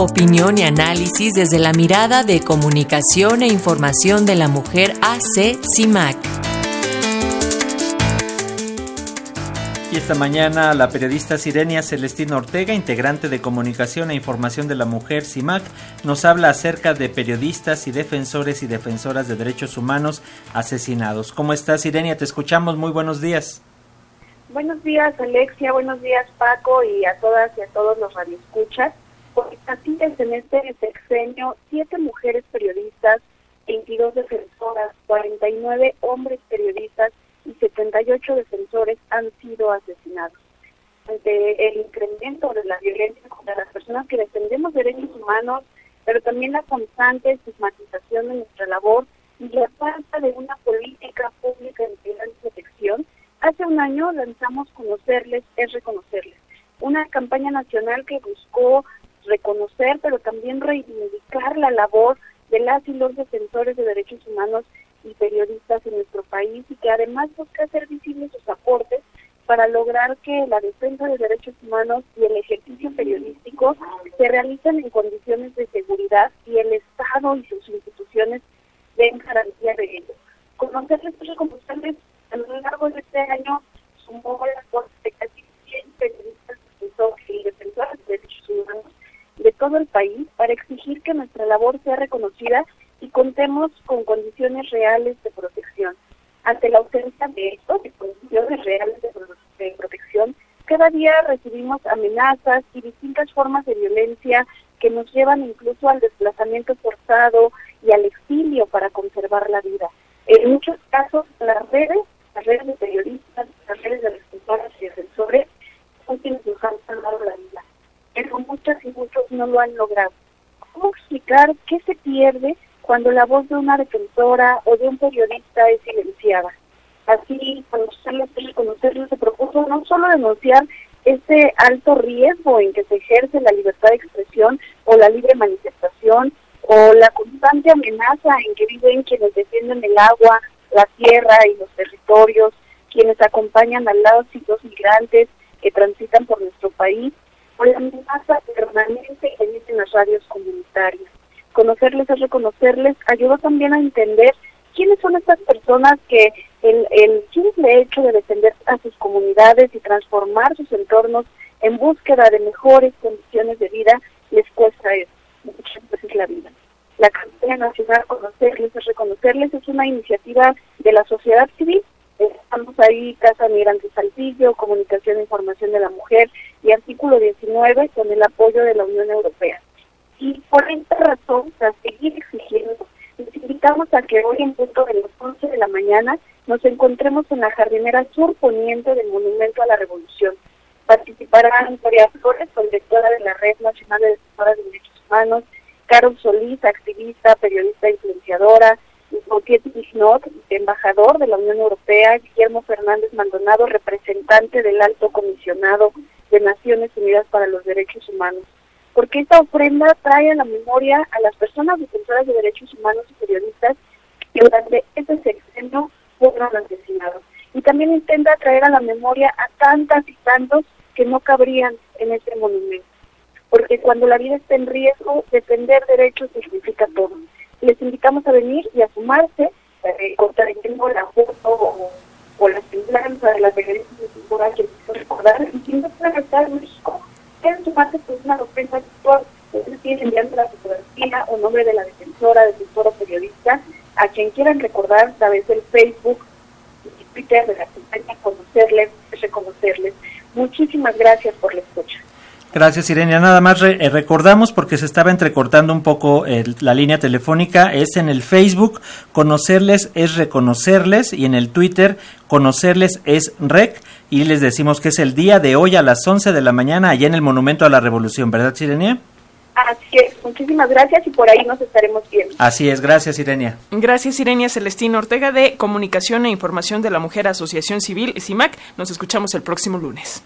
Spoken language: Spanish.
Opinión y análisis desde la mirada de comunicación e información de la mujer AC CIMAC. Y esta mañana la periodista Sirenia Celestina Ortega, integrante de Comunicación e Información de la Mujer CIMAC, nos habla acerca de periodistas y defensores y defensoras de derechos humanos asesinados. ¿Cómo estás, Sirenia? Te escuchamos. Muy buenos días. Buenos días, Alexia. Buenos días, Paco, y a todas y a todos los radioescuchas. Así es, en este sexenio, siete mujeres periodistas, 22 defensoras, 49 hombres periodistas y 78 defensores han sido asesinados. Ante el incremento de la violencia contra las personas que defendemos derechos humanos, pero también la constante estigmatización de nuestra labor y la falta de una política pública de protección, hace un año lanzamos Conocerles es Reconocerles, una campaña nacional que buscó reconocer, pero también reivindicar la labor de las y los defensores de derechos humanos y periodistas en nuestro país y que además busca hacer visibles sus aportes para lograr que la defensa de derechos humanos y el ejercicio periodístico se realicen en condiciones de seguridad y el Estado y sus instituciones den garantía de ello. Conocerles reconocerles a lo largo de este año sumó la voz de casi 100 periodistas y defensores de derechos humanos de todo el país para exigir que nuestra labor sea reconocida y contemos con condiciones reales de protección. Ante la ausencia de esto, de condiciones reales de, protección, cada día recibimos amenazas y distintas formas de violencia que nos llevan incluso al desplazamiento forzado y al exilio para conservar la vida. En muchos casos, las redes de periodistas, las redes de defensoras y defensores son quienes nos han salvado la vida pero muchas y muchos no han logrado. ¿Cómo explicar qué se pierde cuando la voz de una defensora o de un periodista es silenciada? Así, conocerlos, reconocerlos, se propuso no solo denunciar ese alto riesgo en que se ejerce la libertad de expresión o la libre manifestación o la constante amenaza en que viven quienes defienden el agua, la tierra y los territorios, quienes acompañan al lado de los migrantes que transitan por nuestro país o la amenaza permanente que emiten las radios comunitarias. Conocerles es reconocerles ayuda también a entender quiénes son estas personas que el, el simple hecho de defender a sus comunidades y transformar sus entornos en búsqueda de mejores condiciones de vida les cuesta muchas veces la vida. La campaña nacional Conocerles es reconocerles es una iniciativa de la sociedad civil Estamos ahí, Casa Migrante Saltillo, Comunicación e Información de la Mujer y artículo 19 con el apoyo de la Unión Europea. Y por esta razón, para seguir exigiendo, les invitamos a que hoy en punto de las 11 de la mañana nos encontremos en la jardinera sur poniente del Monumento a la Revolución. Participarán Gloria Flores, directora de la Red Nacional de Defensoras de Derechos Humanos, Carol Solís, activista, periodista influenciadora, Gautier Pignot, embajador de la Unión Europea, Guillermo Fernández Maldonado, representante del Alto Comisionado de Naciones Unidas para los Derechos Humanos. Porque esta ofrenda trae a la memoria a las personas defensoras de derechos humanos y periodistas que durante este sexenio fueron asesinados. Y también intenta traer a la memoria a tantas y tantos que no cabrían en este monumento. Porque cuando la vida está en riesgo, defender derechos significa todo les invitamos a venir y a sumarse, eh, contrayendo la foto o, o, la semblanza de las periodistas de cultura que quiero recordar, y si no pueden estar en México, pueden sumarse pues una ofensa actual, es decir, enviando la fotografía o nombre de la defensora, defensora periodista, a quien quieran recordar a través del Facebook y Twitter de la campaña Conocerles, Reconocerles. Muchísimas gracias por la escucha. Gracias, Irenia. Nada más eh, recordamos porque se estaba entrecortando un poco la línea telefónica. Es en el Facebook, conocerles es reconocerles y en el Twitter, conocerles es rec. Y les decimos que es el día de hoy a las 11 de la mañana allá en el Monumento a la Revolución, ¿verdad, Sirenia? Así es, muchísimas gracias y por ahí nos estaremos viendo. Así es, gracias Irenia. Gracias Irenia Celestina Ortega de Comunicación e Información de la Mujer Asociación Civil CIMAC. Nos escuchamos el próximo lunes.